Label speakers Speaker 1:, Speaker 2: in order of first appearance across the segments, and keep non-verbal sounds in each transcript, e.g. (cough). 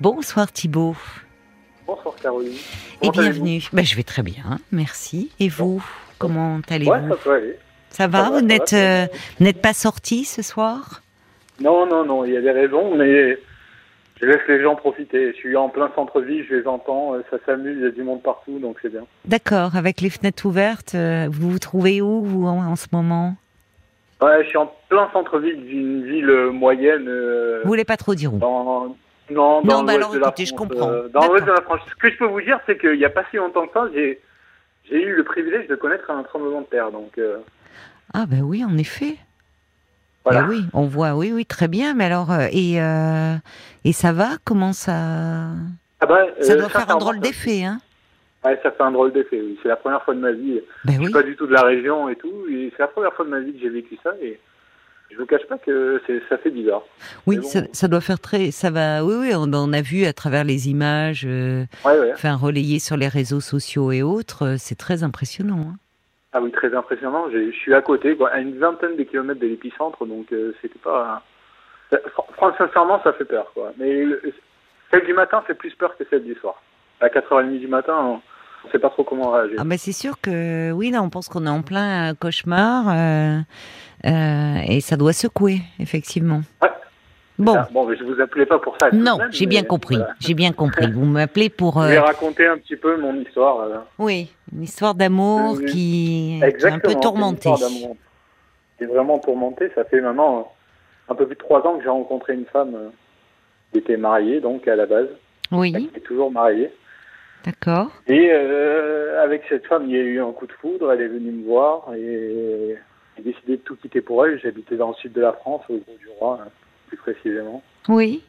Speaker 1: Bonsoir Thibault.
Speaker 2: Bonsoir Caroline.
Speaker 1: Et bienvenue. Ben, je vais très bien, merci. Et vous, comment allez-vous
Speaker 2: Ouais, ça peut aller.
Speaker 1: Ça va
Speaker 2: ça va,
Speaker 1: Vous n'êtes euh, n'êtes pas sorti ce soir?
Speaker 2: Non, non, non, il y a des raisons, mais je laisse les gens profiter. Je suis en plein centre-ville, je les entends, euh, ça s'amuse, il y a du monde partout, donc c'est bien.
Speaker 1: D'accord. Avec les fenêtres ouvertes, euh, vous vous trouvez où vous en, en ce moment?
Speaker 2: Ouais, je suis en plein centre-ville d'une ville moyenne. euh,
Speaker 1: Vous voulez pas trop dire où?
Speaker 2: dans, non, dans
Speaker 1: Non, bah alors,
Speaker 2: de la
Speaker 1: écoutez, je
Speaker 2: France,
Speaker 1: comprends.
Speaker 2: euh, dans l'ouest de la France. Ce que je peux vous dire, c'est qu'il n'y a pas si longtemps que ça, j'ai eu le privilège de connaître un tremblement de terre. Donc euh,
Speaker 1: Ah ben oui, en effet.
Speaker 2: voilà.
Speaker 1: Eh oui, on voit. Oui, oui, très bien. Mais alors, euh, et euh, et ça va? Comment ça?
Speaker 2: Ah bah,
Speaker 1: Ça
Speaker 2: euh,
Speaker 1: doit faire un drôle
Speaker 2: ça-
Speaker 1: d'effet, hein
Speaker 2: Ouais, ça fait un drôle d'effet, oui. C'est la première fois de ma vie.
Speaker 1: Ben
Speaker 2: Je
Speaker 1: oui.
Speaker 2: suis pas du tout de la région et tout, et c'est la première fois de ma vie que j'ai vécu ça, et je vous cache pas que c'est, ça fait bizarre.
Speaker 1: Oui,
Speaker 2: bon.
Speaker 1: ça, ça doit faire très. Ça va. Oui, oui. On, a vu à travers les images. euh,
Speaker 2: Ouais, ouais.
Speaker 1: enfin relayé sur les réseaux sociaux et autres, euh, c'est très impressionnant. hein.
Speaker 2: Ah oui, très impressionnant. J'ai- Je suis à côté, quoi, à une vingtaine de kilomètres de l'épicentre, donc euh, c'était pas. Franchement, sincèrement, ça fait peur, quoi. Mais le- celle du matin fait plus peur que celle du soir. À 4h30 du matin, on on sait pas trop comment réagir.
Speaker 1: Ah ben c'est sûr que oui, là on pense qu'on est en plein euh, cauchemar euh, et ça doit secouer, effectivement.
Speaker 2: Ouais.
Speaker 1: Bon,
Speaker 2: Ah, bon, mais je vous appelais pas pour ça.
Speaker 1: non, j'ai bien compris,
Speaker 2: voilà.
Speaker 1: j'ai bien compris. Vous m'appelez pour
Speaker 2: Je
Speaker 1: euh,
Speaker 2: vais raconter un petit peu mon histoire.
Speaker 1: oui, une histoire d'amour qui, qui est un
Speaker 2: Exactement.
Speaker 1: peu tourmentée.
Speaker 2: C'est vraiment tourmenté. Ça fait maintenant euh, un peu plus de trois ans que j'ai rencontré une femme qui était mariée, donc à la base,
Speaker 1: Oui,
Speaker 2: qui est toujours mariée.
Speaker 1: d'accord.
Speaker 2: Et euh, avec cette femme, il y a eu un coup de foudre. Elle est venue me voir et j'ai décidé de tout quitter pour elle. J'habitais dans le sud de la France, au Gros du Roi, hein, plus précisément.
Speaker 1: Oui.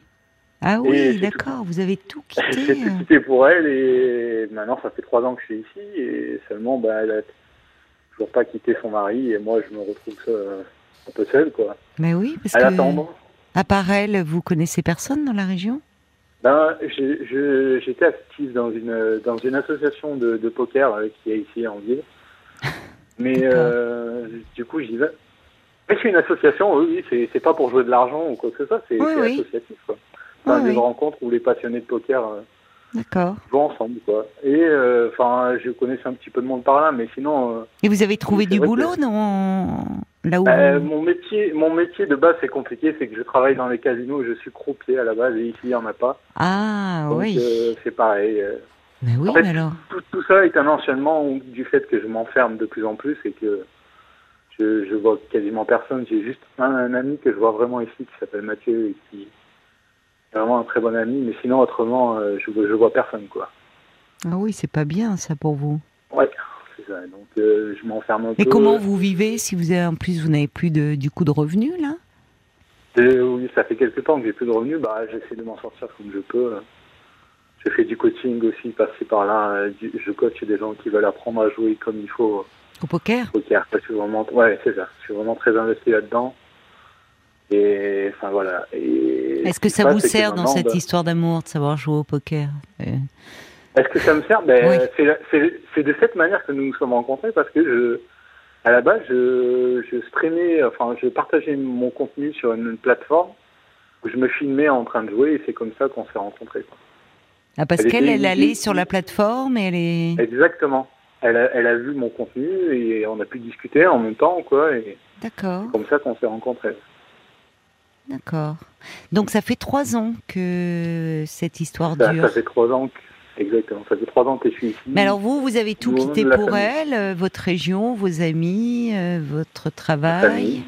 Speaker 1: Ah oui,
Speaker 2: j'ai
Speaker 1: d'accord. Vous avez tout (laughs)
Speaker 2: J'ai
Speaker 1: quitté.
Speaker 2: tout
Speaker 1: euh.
Speaker 2: quitté pour elle et maintenant ça fait trois ans que je suis ici et seulement bah, elle a toujours pas quitté son mari et moi je me retrouve euh, un peu seul quoi.
Speaker 1: Mais oui, parce
Speaker 2: À
Speaker 1: que
Speaker 2: l'attendre.
Speaker 1: à part elle, vous connaissez personne dans la région?
Speaker 2: Ben, j'ai- j'étais actif dans une dans une association de, de poker euh, qui est ici en ville. Mais euh, du coup j'y vais. Mais c'est une association, oui, oui, c'est pas pour jouer de l'argent ou quoi que ce soit, c'est
Speaker 1: Oui,
Speaker 2: c'est
Speaker 1: oui.
Speaker 2: associatif quoi. C'est
Speaker 1: Oui,
Speaker 2: une
Speaker 1: oui.
Speaker 2: rencontre où les passionnés de poker euh,
Speaker 1: D'accord.
Speaker 2: vont ensemble quoi. Et euh, enfin je connaissais un petit peu de monde par là, mais sinon. euh,
Speaker 1: Et vous avez trouvé du
Speaker 2: que-
Speaker 1: boulot, non Là où
Speaker 2: Euh, mon métier, mon métier de base c'est compliqué, c'est que je travaille dans les casinos, je suis croupier à la base et ici il y en a pas.
Speaker 1: Ah
Speaker 2: Donc
Speaker 1: oui.
Speaker 2: euh, c'est pareil. Euh.
Speaker 1: Mais oui,
Speaker 2: en fait,
Speaker 1: mais alors.
Speaker 2: Tout, tout ça est un enchaînement du fait que je m'enferme de plus en plus et que je, je vois quasiment personne. J'ai juste un, un ami que je vois vraiment ici qui s'appelle Mathieu et qui est vraiment un très bon ami, mais sinon autrement euh, je, je vois personne quoi.
Speaker 1: Ah oui, c'est pas bien ça pour vous.
Speaker 2: Ouais, c'est ça. Donc euh, je m'enferme un
Speaker 1: Mais
Speaker 2: peu.
Speaker 1: comment vous vivez si vous avez en plus vous n'avez plus de, du coup de revenus là?
Speaker 2: Et oui, ça fait quelques temps que j'ai plus de revenus, bah, j'essaie de m'en sortir comme je peux. Je fais du coaching aussi, passer par là. euh, du- Je coach des gens qui veulent apprendre à jouer comme il faut
Speaker 1: au poker?
Speaker 2: Au poker. Je suis vraiment, ouais, c'est ça. Je suis vraiment très investi là-dedans. Et enfin voilà.
Speaker 1: Est-ce que ça vous sert dans cette
Speaker 2: bah,
Speaker 1: histoire d'amour de savoir jouer au poker? Euh,
Speaker 2: Est-ce que ça me sert? Ben,
Speaker 1: Oui.
Speaker 2: c'est, de cette manière que nous nous sommes rencontrés parce que je, à la base, je, je streamais, enfin, je partageais mon contenu sur une, plateforme où je me filmais en train de jouer et c'est comme ça qu'on s'est rencontrés. quoi.
Speaker 1: Ah parce
Speaker 2: Elle
Speaker 1: qu'elle
Speaker 2: était
Speaker 1: elle allait sur la plateforme et elle est
Speaker 2: Exactement. Elle a, elle a vu mon contenu et on a pu discuter en même temps, quoi.
Speaker 1: D'accord,
Speaker 2: c'est comme ça qu'on s'est rencontrés.
Speaker 1: d'accord. Donc ça fait trois ans que cette histoire
Speaker 2: Ça,
Speaker 1: dure.
Speaker 2: ça fait trois ans que, exactement. Ça fait trois ans que je suis ici.
Speaker 1: Mais alors vous, vous avez tout quitté pour
Speaker 2: famille.
Speaker 1: elle, euh, votre région, vos amis, euh, votre travail.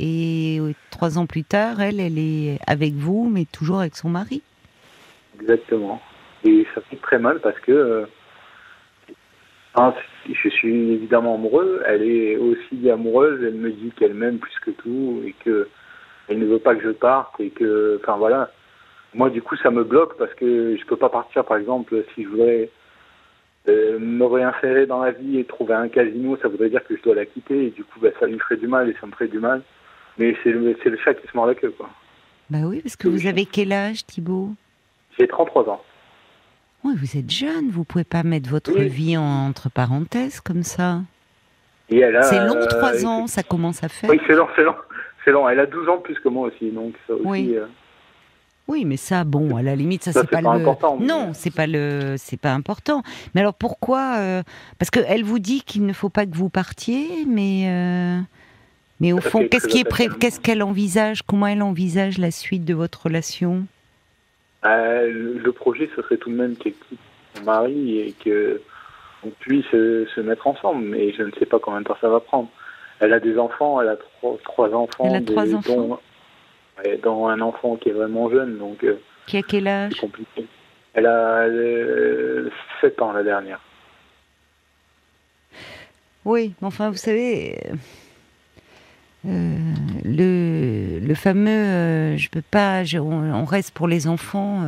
Speaker 1: Et trois ans plus tard, elle, elle est avec vous, mais toujours avec son mari.
Speaker 2: Exactement. Et ça fait très mal parce que euh, hein, je suis évidemment amoureux. Elle est aussi amoureuse. Elle me dit qu'elle m'aime plus que tout et que elle ne veut pas que je parte et que, enfin voilà. Moi, du coup, ça me bloque parce que je peux pas partir, par exemple, si je voudrais euh, me réinsérer dans la vie et trouver un casino, ça voudrait dire que je dois la quitter et du coup, bah, ça lui ferait du mal et ça me ferait du mal. Mais c'est le, le chat qui se mord la queue, quoi.
Speaker 1: Bah oui, parce que vous avez quel âge, Thibault
Speaker 2: J'ai 33 ans.
Speaker 1: Oui, vous êtes jeune, vous pouvez pas mettre votre
Speaker 2: Oui.
Speaker 1: vie en- entre parenthèses comme ça. C'est long,
Speaker 2: euh,
Speaker 1: trois ans, ça commence à faire.
Speaker 2: Oui, c'est long, c'est long. C'est long. Elle a 12 ans plus que moi aussi, donc ça aussi.
Speaker 1: Oui.
Speaker 2: euh,
Speaker 1: Oui, mais ça, bon, à la limite, ça, c'est pas, le.
Speaker 2: Important,
Speaker 1: non, c'est pas le, c'est pas important. Mais alors pourquoi euh, Parce qu'elle vous dit qu'il ne faut pas que vous partiez, mais euh, mais au fond, qu'est-ce qui est prêt Qu'est-ce qu'elle envisage Comment elle envisage la suite de votre relation?
Speaker 2: Euh, Le projet, ce serait tout de même qu'elle quitte son mari et que on puisse se mettre ensemble. Mais je ne sais pas combien de temps ça va prendre. Elle a des enfants, elle a trois, trois enfants.
Speaker 1: Elle a trois enfants
Speaker 2: dans un enfant qui est vraiment jeune, donc. Euh,
Speaker 1: qui a quel âge?
Speaker 2: compliqué. Elle a 7 ans la dernière.
Speaker 1: Oui, mais enfin, vous savez, euh, le, le fameux euh, je peux pas, on, reste pour les enfants,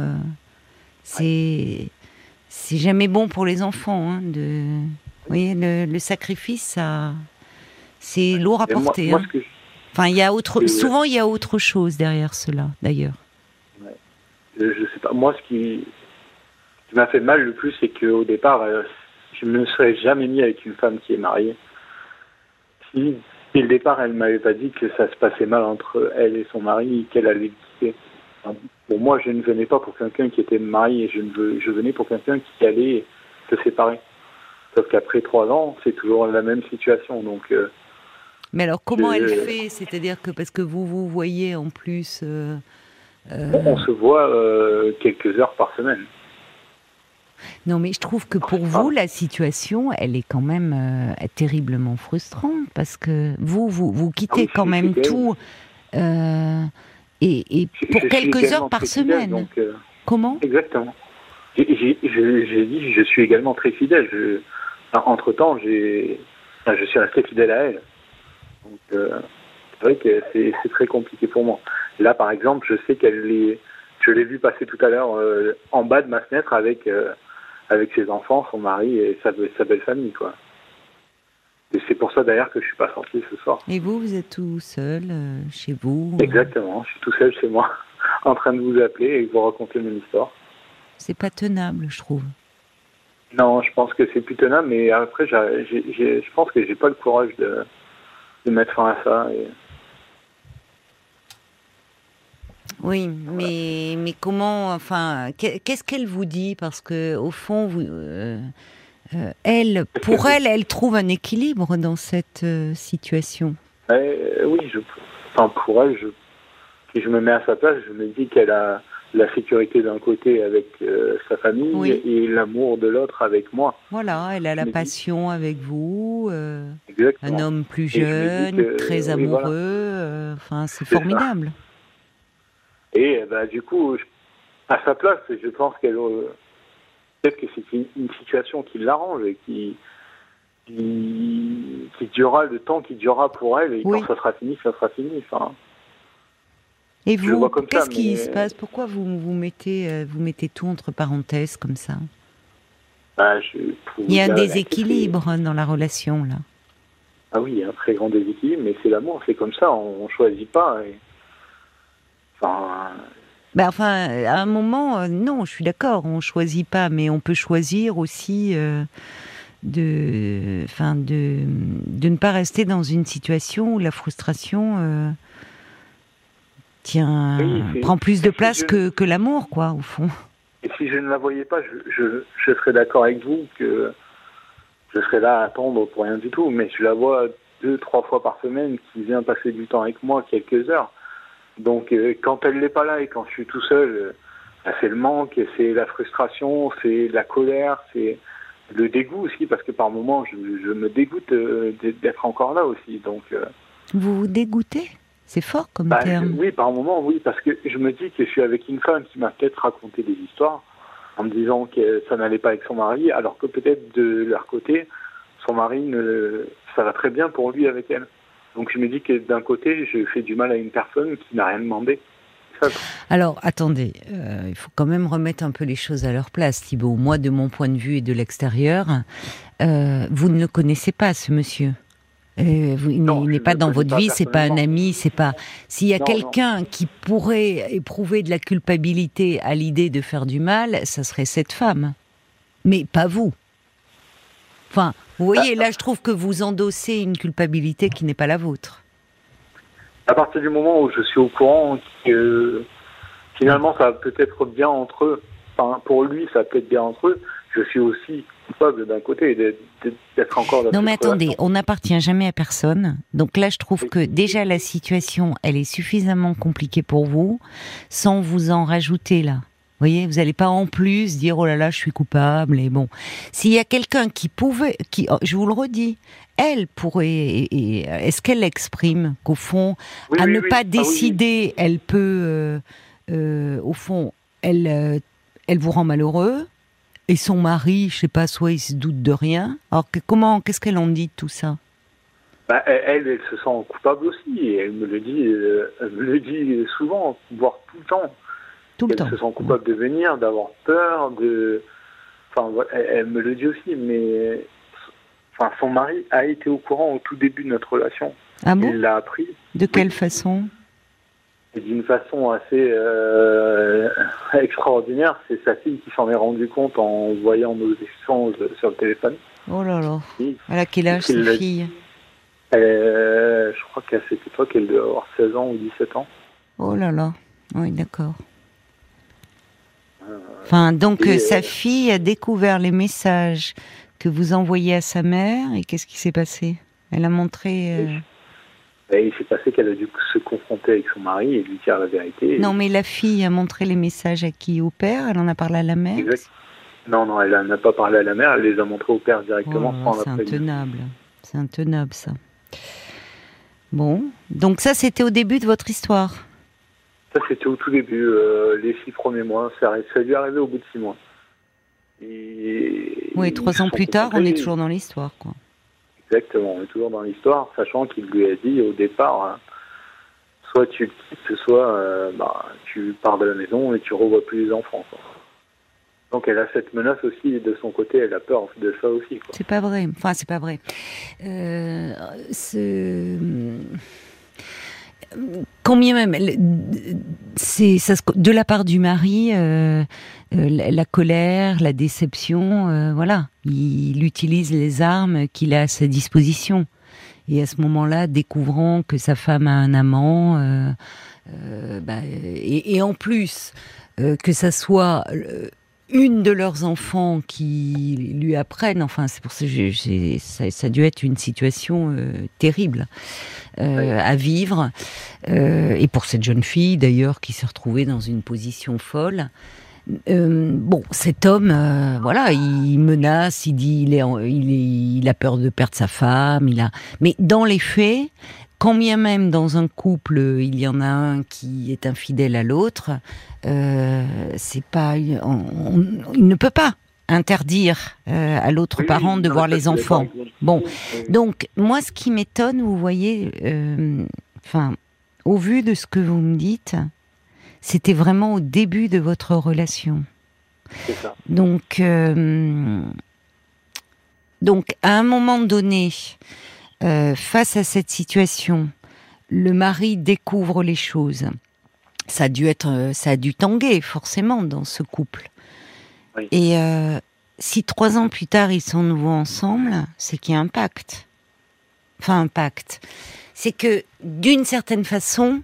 Speaker 1: c'est c'est jamais bon pour les enfants. Hein, de, vous voyez, le, sacrifice, c'est lourd à porter. Moi, hein. Enfin, il y a autre. Souvent, il y a autre chose derrière cela, d'ailleurs.
Speaker 2: Je, sais pas. Moi, ce qui, m'a fait mal le plus, c'est qu'au départ, euh, je ne me serais jamais mis avec une femme qui est mariée. Si, dès le départ, elle m'avait pas dit que ça se passait mal entre elle et son mari, qu'elle allait quitter. Pour moi, je ne venais pas pour quelqu'un qui était marié, je, ne je venais pour quelqu'un qui allait se séparer. Sauf qu'après trois ans, c'est toujours la même situation. Donc, euh,
Speaker 1: mais alors, comment elle fait? C'est-à-dire que parce que vous vous voyez en plus. Euh,
Speaker 2: euh, on se voit euh, quelques heures par semaine.
Speaker 1: Non, mais je trouve que pour vous, la situation, elle est quand même terriblement frustrante parce que vous, vous, vous quittez ah quand même tout et, pour quelques heures par semaine. Comment?
Speaker 2: Exactement. J'ai dit, je suis également très fidèle. entre temps, j'ai, je suis resté fidèle à elle. Donc, euh, c'est vrai que c'est très compliqué pour moi. Là, par exemple, je sais qu'elle est, je l'ai vu passer tout à l'heure euh, en bas de ma fenêtre avec euh, avec ses enfants, son mari et sa, sa belle famille, quoi. Et c'est pour ça d'ailleurs que je suis pas sorti ce soir.
Speaker 1: Et vous, vous êtes tout seul chez vous
Speaker 2: Exactement, je suis tout seul chez moi, (laughs) en train de vous appeler et de vous raconter mon histoire.
Speaker 1: C'est pas tenable, je trouve.
Speaker 2: Non, je pense que c'est plus tenable, mais après, je pense que j'ai pas le courage de, de mettre fin à ça.
Speaker 1: Oui, mais, mais comment, enfin, qu'est-ce qu'elle vous dit? Parce que au fond, vous, euh, euh, elle, pour (laughs) elle, elle trouve un équilibre dans cette euh, situation.
Speaker 2: oui, je, enfin, pour elle, je, si je me mets à sa place, je me dis qu'elle a la sécurité d'un côté avec euh, sa famille et l'amour de l'autre avec moi.
Speaker 1: Voilà, elle a la passion avec vous, euh, un homme plus jeune, très amoureux, euh, enfin c'est formidable.
Speaker 2: Et bah, du coup, à sa place, je pense qu'elle peut-être que c'est une, situation qui l'arrange et qui, qui, durera le temps qui durera pour elle et quand ça sera fini, ça sera fini. Enfin,
Speaker 1: et vous, qu'est-ce qui se passe? Pourquoi vous, vous, mettez, euh, vous mettez tout entre parenthèses comme ça?
Speaker 2: Bah,
Speaker 1: Il y a un déséquilibre dans la relation, là.
Speaker 2: Ah oui, il y a un très grand déséquilibre, mais c'est l'amour, c'est comme ça, on ne choisit pas.
Speaker 1: Enfin... Ben, enfin, à un moment, euh, non, je suis d'accord, on choisit pas, mais on peut choisir aussi euh, de, enfin, de, de ne pas rester dans une situation où la frustration tiens, prend plus de place que, que l'amour, quoi, au fond.
Speaker 2: Et si je ne la voyais pas, je, je, serais d'accord avec vous que je serais là à attendre pour rien du tout. Mais je la vois deux, trois fois par semaine qui vient passer du temps avec moi, quelques heures. Donc euh, quand elle n'est pas là et quand je suis tout seul, euh, bah, c'est le manque, c'est la frustration, c'est la colère, c'est le dégoût aussi, parce que par moments, je, je me dégoûte euh, d'être encore là aussi. Donc,
Speaker 1: Vous vous dégoûtez? C'est fort comme bah, terme.
Speaker 2: Oui, par moment, oui, parce que je me dis que je suis avec une femme qui m'a peut-être raconté des histoires en me disant que ça n'allait pas avec son mari, alors que peut-être de leur côté, son mari, ne, ça va très bien pour lui avec elle. Donc je me dis que d'un côté, je fais du mal à une personne qui n'a rien demandé.
Speaker 1: Alors, attendez, euh, il faut quand même remettre un peu les choses à leur place, Thibault. Moi, de mon point de vue et de l'extérieur, euh, vous ne le connaissez pas, ce monsieur. Euh, il n'est pas dans votre vie, c'est pas un ami, c'est pas. S'il y a quelqu'un qui pourrait éprouver de la culpabilité à l'idée de faire du mal, ça serait cette femme, mais pas vous. Enfin, vous voyez, là, je trouve que vous endossez une culpabilité qui n'est pas la vôtre.
Speaker 2: À partir du moment où je suis au courant que finalement, ça va peut-être bien entre eux. Enfin, pour lui, ça va peut-être bien entre eux. Je suis aussi coupable d'un côté d'être encore dans
Speaker 1: Non, mais attendez, on n'appartient jamais à personne. Donc là, je trouve que déjà la situation, elle est suffisamment compliquée pour vous, sans vous en rajouter là. Vous voyez, vous n'allez pas en plus dire oh là là, je suis coupable. Et bon, s'il y a quelqu'un qui pouvait, qui, oh, je vous le redis, elle pourrait, est-ce qu'elle exprime qu'au fond, à ne pas ah décider, elle peut, euh, euh, au fond, elle, euh, elle vous rend malheureux. Et son mari, je sais pas, soit il se doute de rien. Alors comment, qu'est-ce qu'elle en dit de tout ça?
Speaker 2: Bah, elle, elle, se sent coupable aussi. Et elle me le dit, elle me le dit souvent, voire tout le temps.
Speaker 1: Tout le temps.
Speaker 2: se sent coupable de venir, d'avoir peur, de. Enfin, elle, me le dit aussi, mais enfin, son mari a été au courant au tout début de notre relation.
Speaker 1: Ah bon?
Speaker 2: Il l'a appris.
Speaker 1: De quelle façon?
Speaker 2: D'une façon assez euh, extraordinaire. C'est sa fille qui s'en est rendu compte en voyant nos échanges sur le téléphone.
Speaker 1: Oh là là. Elle a quel âge, sa fille?
Speaker 2: Euh, Je crois qu'à cette époque, elle devait avoir 16 ans ou 17 ans.
Speaker 1: Oh là là. Oui, d'accord. Enfin, donc sa fille a découvert les messages que vous envoyez à sa mère et qu'est-ce qui s'est passé? Elle a montré. Euh...
Speaker 2: Ben, il s'est passé qu'elle a dû se confronter avec son mari et lui dire la vérité.
Speaker 1: Non, mais la fille a montré les messages à qui? Au père? Elle en a parlé à la mère?
Speaker 2: Exact. Non, non, elle n'a pas parlé à la mère, elle les a montrés au père directement
Speaker 1: oh, C'est intenable. C'est intenable, ça. Bon, donc ça, c'était au début de votre histoire?
Speaker 2: Ça, c'était au tout début, euh, les six premiers mois. Ça, ça lui est arrivé au bout de six mois. Et
Speaker 1: oui, trois ans plus tard, on est toujours dans l'histoire, quoi.
Speaker 2: Exactement, on est toujours dans l'histoire, sachant qu'il lui a dit au départ, hein, soit tu le quittes, soit euh, bah, tu pars de la maison et tu revois plus les enfants. Quoi. Donc elle a cette menace aussi de son côté, elle a peur de ça aussi.
Speaker 1: C'est pas vrai, enfin c'est pas vrai. Euh, combien même, c'est de la part du mari. Euh, euh, la colère, la déception, euh, voilà. Il utilise les armes qu'il a à sa disposition. Et à ce moment-là, découvrant que sa femme a un amant, bah, et, en plus que ça soit une de leurs enfants qui lui apprennent, enfin c'est pour ça que ça, ça a dû être une situation terrible à vivre, et pour cette jeune fille d'ailleurs qui s'est retrouvée dans une position folle. Euh, bon, cet homme, euh, voilà, il menace, il dit, il, est, il, il, a peur de perdre sa femme, il a. Mais dans les faits, quand bien même dans un couple, il y en a un qui est infidèle à l'autre, euh, c'est pas, il ne peut pas interdire euh, à l'autre parent de voir les enfants. Bon, donc moi, ce qui m'étonne, vous voyez, enfin, au vu de ce que vous me dites c'était vraiment au début de votre relation.
Speaker 2: Ça.
Speaker 1: Donc, euh, donc, à un moment donné, euh, face à cette situation, le mari découvre les choses. Ça a dû être, euh, ça a dû tanguer forcément dans ce couple.
Speaker 2: Oui.
Speaker 1: Et si trois ans plus tard ils sont nouveau ensemble, c'est qu'il y a un pacte. Enfin, un pacte. C'est que d'une certaine façon,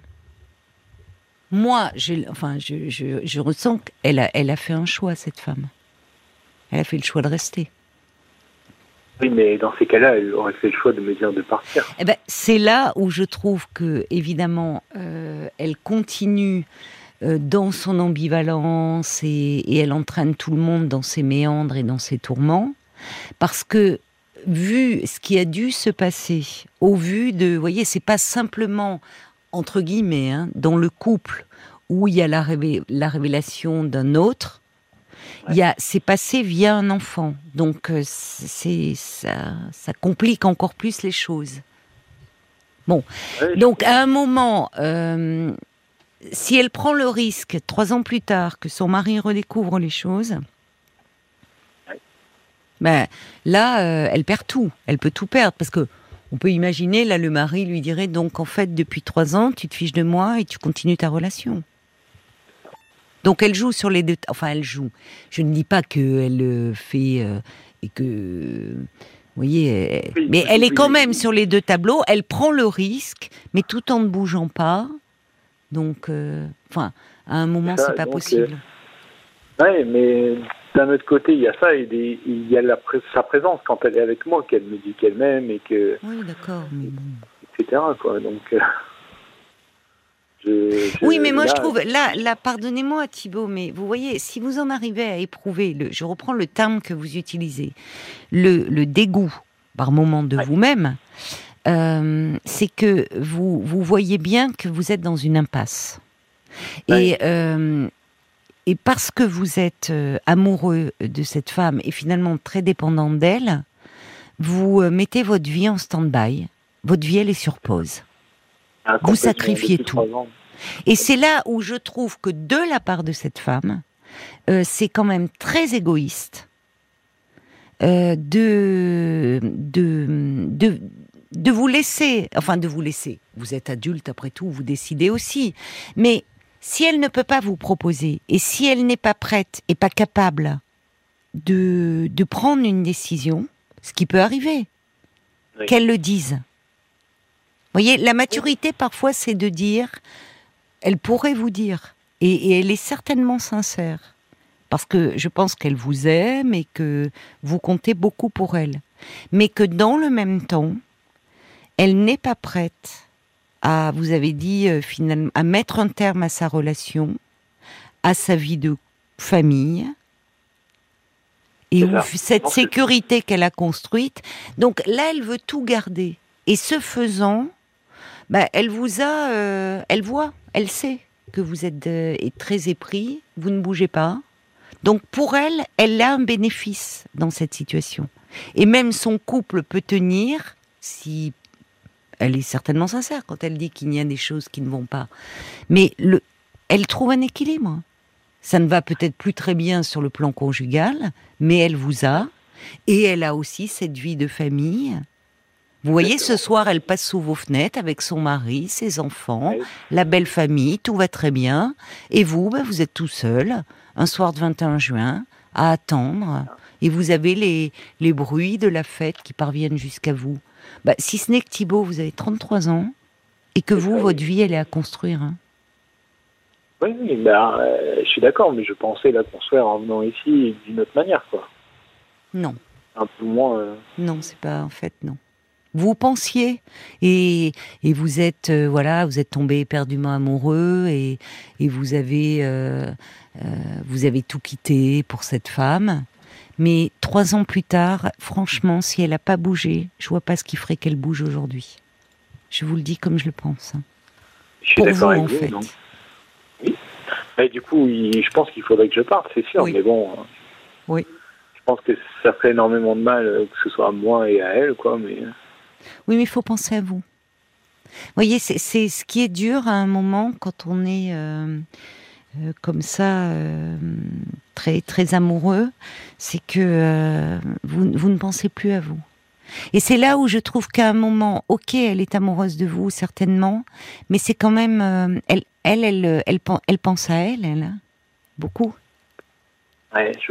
Speaker 1: moi, enfin, je, je, ressens qu'elle a, elle a fait un choix, cette femme. Elle a fait le choix de rester.
Speaker 2: Oui, mais dans ces cas-là, elle aurait fait le choix de me dire de partir.
Speaker 1: Eh ben, c'est là où je trouve que, évidemment, euh, elle continue euh, dans son ambivalence et, elle entraîne tout le monde dans ses méandres et dans ses tourments, parce que vu ce qui a dû se passer, au vu de, vous voyez, c'est pas simplement entre guillemets, hein, dans le couple où il y a la révélation d'un autre, il y a, c'est passé via un enfant. Donc, euh, c'est, ça, ça complique encore plus les choses. Bon. Donc, à un moment, euh, si elle prend le risque, trois ans plus tard, que son mari redécouvre les choses, ben, là, euh, elle perd tout. Elle peut tout perdre parce que on peut imaginer, là, le mari lui dirait donc, en fait, depuis trois ans, tu te fiches de moi et tu continues ta relation. Donc elle joue sur les deux. Enfin, elle joue. Je ne dis pas qu'elle le fait euh, et que. Vous voyez, mais elle est quand même sur les deux tableaux. Elle prend le risque, mais tout en ne bougeant pas. Donc, euh, enfin, À un moment, c'est pas possible.
Speaker 2: oui, mais d'un autre côté, il y a ça, et il y a la, sa présence quand elle est avec moi, qu'elle me dit qu'elle m'aime et que.
Speaker 1: Oui, d'accord.
Speaker 2: Etc. Quoi. Donc.
Speaker 1: Oui, mais moi je trouve, là, là pardonnez-moi Thibault, mais vous voyez, si vous en arrivez à éprouver, le, je reprends le terme que vous utilisez, le, le dégoût par moment de vous-même, euh, c'est que vous, vous voyez bien que vous êtes dans une impasse. Et, euh, et parce que vous êtes euh, amoureux de cette femme et finalement très dépendant d'elle, vous mettez votre vie en stand-by. Votre vie, elle est sur pause. Vous sacrifiez tout. Et c'est là où je trouve que de la part de cette femme, euh, c'est quand même très égoïste euh, de, de, de, vous laisser, enfin de vous laisser. Vous êtes adulte après tout, vous décidez aussi. Mais si elle ne peut pas vous proposer et si elle n'est pas prête et pas capable de, de prendre une décision, ce qui peut arriver, qu'elle le dise voyez, la maturité parfois c'est de dire, elle pourrait vous dire, et, elle est certainement sincère, parce que je pense qu'elle vous aime et que vous comptez beaucoup pour elle, mais que dans le même temps, elle n'est pas prête à, vous avez dit euh, finalement, à mettre un terme à sa relation, à sa vie de famille, et cette sécurité qu'elle a construite. Donc là, elle veut tout garder. Et ce faisant, bah, elle vous a, euh, elle voit, elle sait que vous êtes euh, très épris, vous ne bougez pas. Donc pour elle, elle a un bénéfice dans cette situation. Et même son couple peut tenir si elle est certainement sincère quand elle dit qu'il y a des choses qui ne vont pas. Mais le, elle trouve un équilibre. Ça ne va peut-être plus très bien sur le plan conjugal, mais elle vous a. Et elle a aussi cette vie de famille vous voyez, ce soir, elle passe sous vos fenêtres avec son mari, ses enfants, la belle famille, tout va très bien. Et vous, ben, vous êtes tout seul, un soir de 21 juin, à attendre. Et vous avez les, les bruits de la fête qui parviennent jusqu'à vous. Ben, si ce n'est que Thibault, vous avez 33 ans, et que vous, votre vie, elle est à construire. Hein.
Speaker 2: Oui, ben, euh, je suis d'accord, mais je pensais la construire en venant ici d'une autre manière, quoi.
Speaker 1: Non.
Speaker 2: Un peu moins. Euh,
Speaker 1: non, c'est pas, en fait, non vous pensiez. Et, et vous êtes euh, voilà vous êtes tombé éperdument amoureux et, et vous avez euh, euh, vous avez tout quitté pour cette femme. Mais trois ans plus tard franchement si elle n'a pas bougé je vois pas ce qui ferait qu'elle bouge aujourd'hui. Je vous le dis comme je le pense. Hein.
Speaker 2: je suis d'accord avec en vous, fait. oui. Mais du coup je pense qu'il faudrait que je parte c'est sûr mais bon
Speaker 1: oui.
Speaker 2: je pense que ça ferait énormément de mal que ce soit à moi et à elle quoi mais
Speaker 1: oui, mais il faut penser à vous. Vous voyez, c'est ce qui est dur à un moment quand on est euh, euh, comme ça, euh, très, très amoureux, c'est que vous, vous ne pensez plus à vous. Et c'est là où je trouve qu'à un moment, ok, elle est amoureuse de vous, certainement, mais c'est quand même, elle, elle, elle, elle, pense à elle, elle, hein, beaucoup.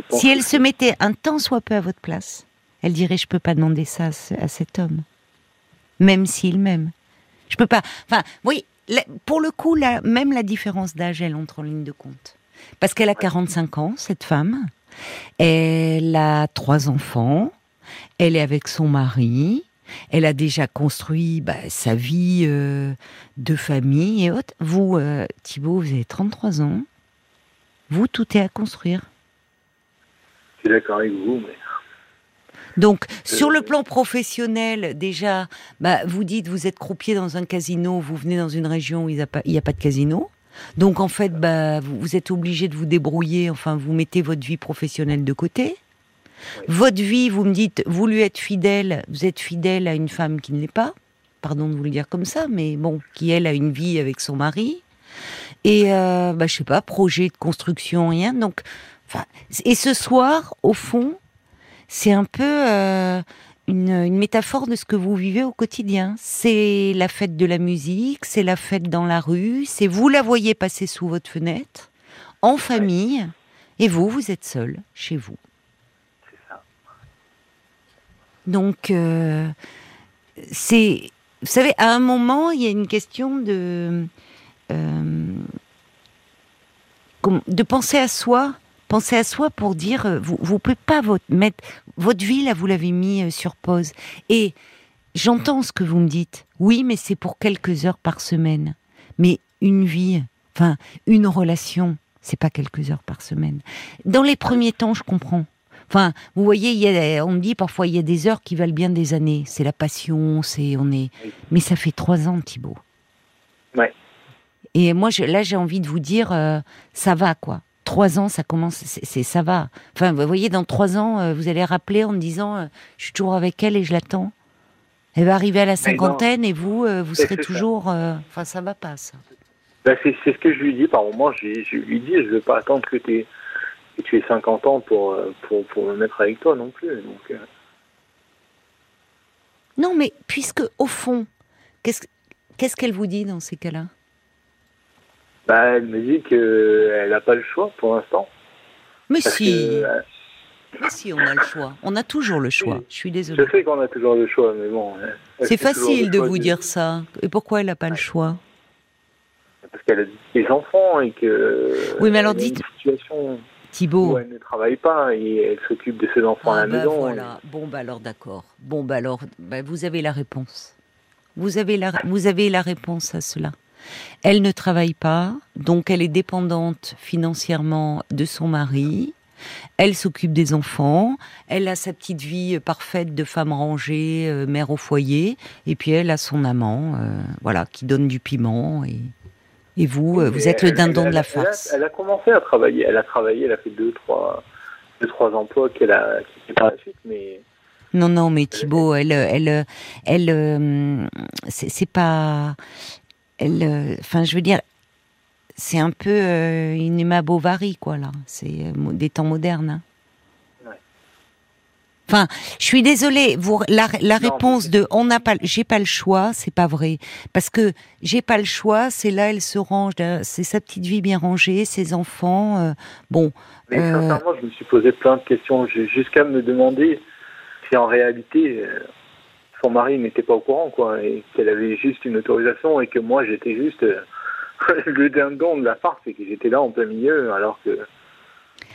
Speaker 1: si elle se mettait un temps soit peu à votre place, elle dirait, je peux pas demander ça à cet homme même s'il m'aime. Je peux pas. Enfin, oui, pour le coup, là, même la différence d'âge, elle entre en ligne de compte. Parce qu'elle a 45 ans, cette femme. Elle a trois enfants. Elle est avec son mari. Elle a déjà construit bah, sa vie euh, de famille et autres. Vous, euh, Thibault, vous avez 33 ans. Vous, tout est à construire.
Speaker 2: Je suis d'accord avec vous, mais
Speaker 1: donc, sur le plan professionnel, déjà, bah, vous dites, vous êtes croupier dans un casino, vous venez dans une région où il n'y a, pas, de casino. Donc, en fait, bah, vous, êtes obligé de vous débrouiller, enfin, vous mettez votre vie professionnelle de côté. Votre vie, vous me dites, vous lui êtes fidèle, vous êtes fidèle à une femme qui ne l'est pas, pardon de vous le dire comme ça, mais bon, qui elle a une vie avec son mari. Et, euh, bah, je sais pas, projet de construction, rien. Donc, et ce soir, au fond, c'est un peu euh, une, métaphore de ce que vous vivez au quotidien. C'est la fête de la musique, c'est la fête dans la rue, c'est vous la voyez passer sous votre fenêtre, en famille, et vous, vous êtes seul chez vous. C'est ça. Donc, euh, c'est, vous savez, à un moment, il y a une question de, euh, de penser à soi, penser à soi pour dire, euh, vous, vous pouvez pas votre, mettre votre vie là, vous l'avez mis euh, sur pause. Et j'entends ce que vous me dites. Oui, mais c'est pour quelques heures par semaine. Mais une vie, enfin une relation, c'est pas quelques heures par semaine. Dans les premiers temps, je comprends. Enfin, vous voyez, il y a, on me dit parfois il y a des heures qui valent bien des années. C'est la passion, c'est on est. Mais ça fait trois ans, Thibault.
Speaker 2: Ouais.
Speaker 1: Et moi, je, là, j'ai envie de vous dire, euh, ça va quoi. Trois ans, ça commence, c'est ça va. Enfin, vous voyez, dans trois ans, euh, vous allez rappeler en me disant, euh, je suis toujours avec elle et je l'attends. Elle va arriver à la cinquantaine et vous, vous serez toujours. Enfin, ça va pas ça.
Speaker 2: Ben, c'est ce que je lui dis par moment. Je, je lui dis, je ne veux pas attendre que tu que tu aies 50 ans pour, euh, pour, pour, me mettre avec toi non plus. Donc, euh.
Speaker 1: Non, mais puisque, au fond, qu'est-ce qu'est-ce qu'elle vous dit dans ces cas-là?
Speaker 2: Bah, Elle me dit qu'elle n'a pas le choix pour l'instant.
Speaker 1: Mais si euh, Mais si, on a le choix. On a toujours le choix. Je suis désolée.
Speaker 2: Je sais qu'on a toujours le choix, mais bon.
Speaker 1: C'est facile de vous dire ça. Et pourquoi elle n'a pas le choix?
Speaker 2: Parce qu'elle a des enfants et que.
Speaker 1: Oui, mais alors dites.
Speaker 2: Situation...
Speaker 1: Thibault.
Speaker 2: elle ne travaille pas et elle s'occupe de ses enfants à la
Speaker 1: ah, bah,
Speaker 2: maison.
Speaker 1: Voilà. Bon, bah alors d'accord. Bon, bah alors, bah, vous avez la réponse. Vous avez la, vous avez la réponse à cela. Elle ne travaille pas, donc elle est dépendante financièrement de son mari. Elle s'occupe des enfants, elle a sa petite vie parfaite de femme rangée, euh, mère au foyer, et puis elle a son amant, euh, voilà, qui donne du piment et, et vous, euh, vous êtes le dindon de la farce.
Speaker 2: Elle a, commencé à travailler. Elle a travaillé, elle a fait deux, trois, deux, trois emplois qu'elle a quittés par la suite, mais.
Speaker 1: Non, non, mais Thibault, elle, elle, elle, euh, c'est pas, elle, enfin, je veux dire, c'est un peu euh, une Emma Bovary, quoi, là. C'est des temps modernes. Hein. Enfin, je suis désolée. Vous, la, réponse de on n'a pas, j'ai pas le choix, c'est pas vrai, parce que j'ai pas le choix. C'est là, elle se range. C'est sa petite vie bien rangée, ses enfants. Euh, bon.
Speaker 2: Mais euh, sincèrement, je me suis posé plein de questions jusqu'à me demander si en réalité euh, son mari n'était pas au courant, quoi, et qu'elle avait juste une autorisation et que moi j'étais juste (laughs) le dindon de la farce et que j'étais là en plein milieu, alors que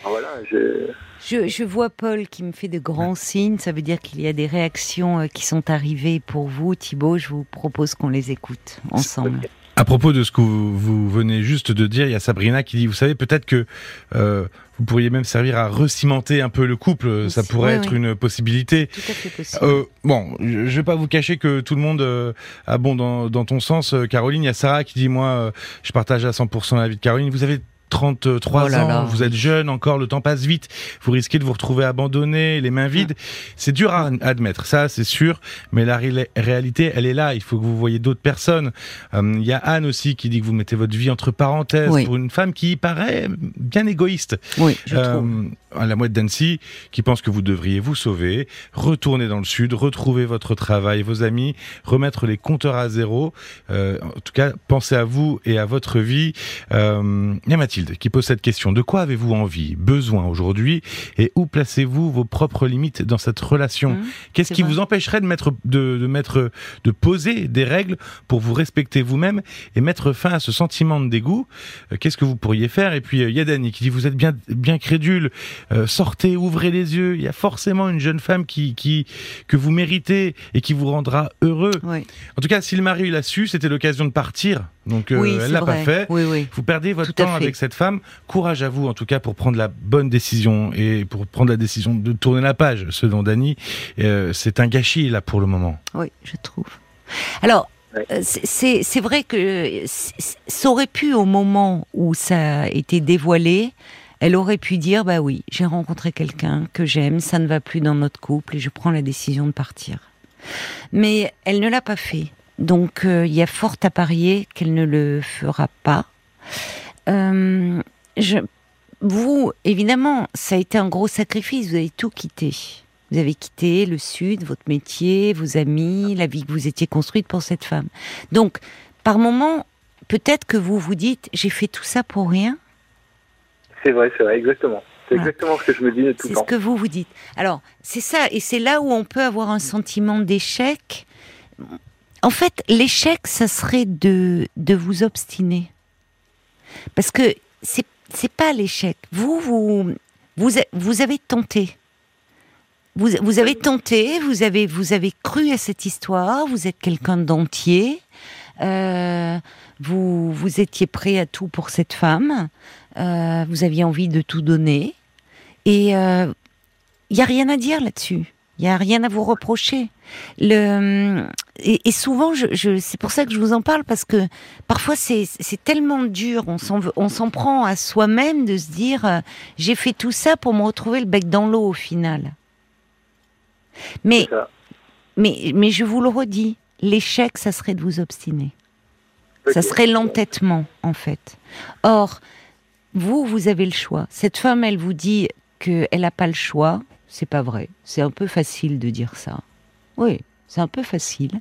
Speaker 2: ah, voilà, je...
Speaker 1: Je, vois Paul qui me fait de grands signes. Ça veut dire qu'il y a des réactions euh, qui sont arrivées pour vous, Thibault. Je vous propose qu'on les écoute (laughs) ensemble.
Speaker 3: À propos de ce que vous, venez juste de dire, il y a Sabrina qui dit, vous savez, peut-être que euh, vous pourriez même servir à recimenter un peu le couple. Ça pourrait être une possibilité.
Speaker 1: Tout à fait possible.
Speaker 3: Euh, bon, je ne vais pas vous cacher que tout le monde a bon dans, dans ton sens, Caroline. Il y a Sarah qui dit, moi, je partage à 100% la vie de Caroline. Vous avez 33 ans, vous êtes jeune encore, le temps passe vite, vous risquez de vous retrouver abandonné, les mains vides. C'est dur à admettre, ça c'est sûr, mais la réalité, elle est là, il faut que vous voyez d'autres personnes. Euh, il y a Anne aussi qui dit que vous mettez votre vie entre parenthèses pour une femme qui paraît bien égoïste.
Speaker 1: Oui, je euh, trouve.
Speaker 3: La mouette d'Annecy qui pense que vous devriez vous sauver, retourner dans le sud, retrouver votre travail, vos amis, remettre les compteurs à zéro. Euh, en tout cas, pensez à vous et à votre vie. Euh, y a Mathilde qui pose cette question. De quoi avez-vous envie, besoin aujourd'hui et où placez-vous vos propres limites dans cette relation mmh, Qu'est-ce qui vous empêcherait de mettre, de, mettre, de poser des règles pour vous respecter vous-même et mettre fin à ce sentiment de dégoût? Euh, Qu'est-ce que vous pourriez faire? Et puis, il y a Dani qui dit, vous êtes bien, bien crédule, euh, sortez, ouvrez les yeux. Il y a forcément une jeune femme qui, qui, que vous méritez et qui vous rendra heureux. En tout cas, si le mari l'a su, c'était l'occasion de partir. Donc, euh, elle l'a pas fait. Vous perdez votre temps avec cette cette femme. Courage à vous, en tout cas, pour prendre la bonne décision et pour prendre la décision de tourner la page, selon Dany. Euh, c'est un gâchis, là, pour le moment.
Speaker 1: Oui, je trouve. Alors, euh, c'est vrai que ça aurait pu, au moment où ça a été dévoilé, elle aurait pu dire bah oui, j'ai rencontré quelqu'un que j'aime, ça ne va plus dans notre couple et je prends la décision de partir. Mais elle ne l'a pas fait. Donc euh, il y a fort à parier qu'elle ne le fera pas. Euh, je, vous, évidemment, ça a été un gros sacrifice. Vous avez tout quitté. Vous avez quitté le sud, votre métier, vos amis, la vie que vous étiez construite pour cette femme. Donc, par moment, peut-être que vous vous dites, j'ai fait tout ça pour rien.
Speaker 2: C'est vrai, c'est vrai, exactement. C'est exactement ce que je me dis tout le temps.
Speaker 1: C'est ce que vous vous dites. Alors, c'est ça, et c'est là où on peut avoir un sentiment d'échec. En fait, l'échec, ça serait de, de vous obstiner. Parce que c'est c'est pas l'échec. Vous, vous, vous, vous avez tenté. Vous, vous avez tenté, vous avez, vous avez cru à cette histoire, vous êtes quelqu'un d'entier, euh, vous, vous étiez prêt à tout pour cette femme, euh, vous aviez envie de tout donner, et il euh, n'y a rien à dire là-dessus. Il n'y a rien à vous reprocher. Le, et, souvent, je, c'est pour ça que je vous en parle, parce que parfois c'est tellement dur, on s'en, on s'en prend à soi-même de se dire, euh, j'ai fait tout ça pour me retrouver le bec dans l'eau au final. Mais, mais, mais je vous le redis, l'échec, ça serait de vous obstiner. Ça serait l'entêtement, en fait. Or, vous, vous avez le choix. Cette femme, elle vous dit qu'elle n'a pas le choix, c'est pas vrai. C'est un peu facile de dire ça. Oui, c'est un peu facile.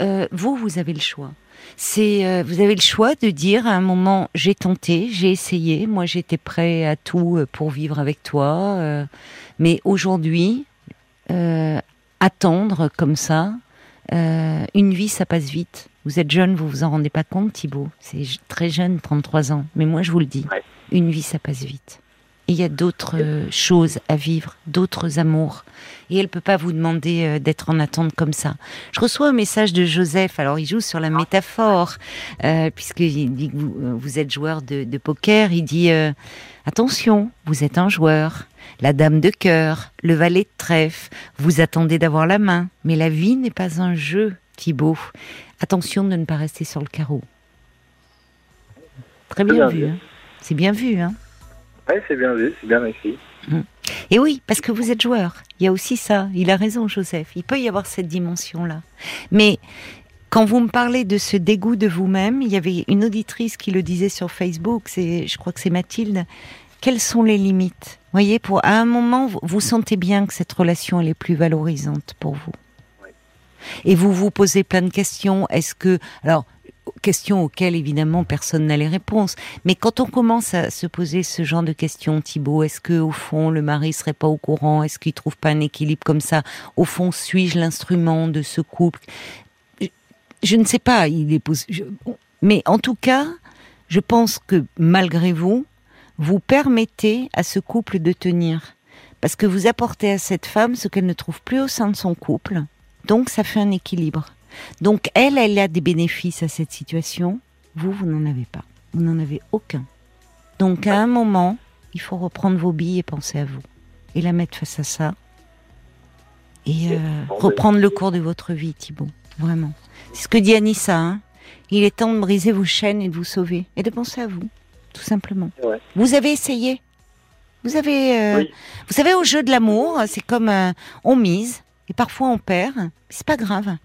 Speaker 1: Euh, vous, vous avez le choix. C'est, euh, vous avez le choix de dire à un moment, j'ai tenté, j'ai essayé, moi j'étais prêt à tout euh, pour vivre avec toi, mais aujourd'hui, attendre comme ça, une vie, ça passe vite. Vous êtes jeune, vous vous en rendez pas compte, Thibault. C'est très jeune, 33 ans. Mais moi, je vous le dis, une vie, ça passe vite il y a d'autres euh, choses à vivre, d'autres amours. Et elle peut pas vous demander euh, d'être en attente comme ça. Je reçois un message de Joseph. Alors il joue sur la métaphore, euh, puisqu'il dit que vous, êtes joueur de, poker. Il dit attention, vous êtes un joueur. La dame de cœur, le valet de trèfle. Vous attendez d'avoir la main, mais la vie n'est pas un jeu, Thibault. Attention de ne pas rester sur le carreau. Très bien, vu. Hein. C'est bien vu, hein.
Speaker 2: Oui, c'est bien vu, c'est bien écrit.
Speaker 1: Mm. Et oui, parce que vous êtes joueur. Il y a aussi ça. Il a raison, Joseph. Il peut y avoir cette dimension-là. Mais quand vous me parlez de ce dégoût de vous-même, il y avait une auditrice qui le disait sur Facebook. C'est, je crois que c'est Mathilde. Quelles sont les limites? Voyez, pour à un moment, vous, vous, sentez bien que cette relation elle est plus valorisante pour vous. Et vous vous posez plein de questions. Est-ce que, alors, questions auxquelles évidemment personne n'a les réponses. Mais quand on commence à se poser ce genre de questions, Thibault, est-ce que au fond le mari serait pas au courant? Est-ce qu'il trouve pas un équilibre comme ça? Au fond, suis-je l'instrument de ce couple? Je, ne sais pas. Il mais en tout cas, je pense que malgré vous, vous permettez à ce couple de tenir. Parce que vous apportez à cette femme ce qu'elle ne trouve plus au sein de son couple. Donc ça fait un équilibre. Donc elle, elle a des bénéfices à cette situation. Vous, vous n'en avez pas. Vous n'en avez aucun. Donc à un moment, il faut reprendre vos billes et penser à vous. Et la mettre face à ça. Et euh, reprendre le cours de votre vie, Thibault. Vraiment. C'est ce que dit Anissa. Hein. il est temps de briser vos chaînes et de vous sauver. Et de penser à vous. Tout simplement. Vous avez essayé. Vous avez, euh, vous savez, au jeu de l'amour, c'est comme euh, on mise et parfois on perd. C'est pas grave.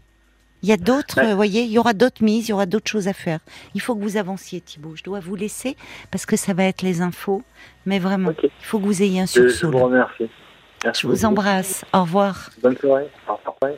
Speaker 1: Il y a d'autres, vous voyez, il y aura d'autres mises, il y aura d'autres choses à faire. Il faut que vous avanciez, Thibault. Je dois vous laisser parce que ça va être les infos. Mais vraiment, il faut que vous ayez un sursaut.
Speaker 2: Je vous remercie.
Speaker 1: je vous embrasse. Au revoir.
Speaker 2: Bonne soirée. Au revoir.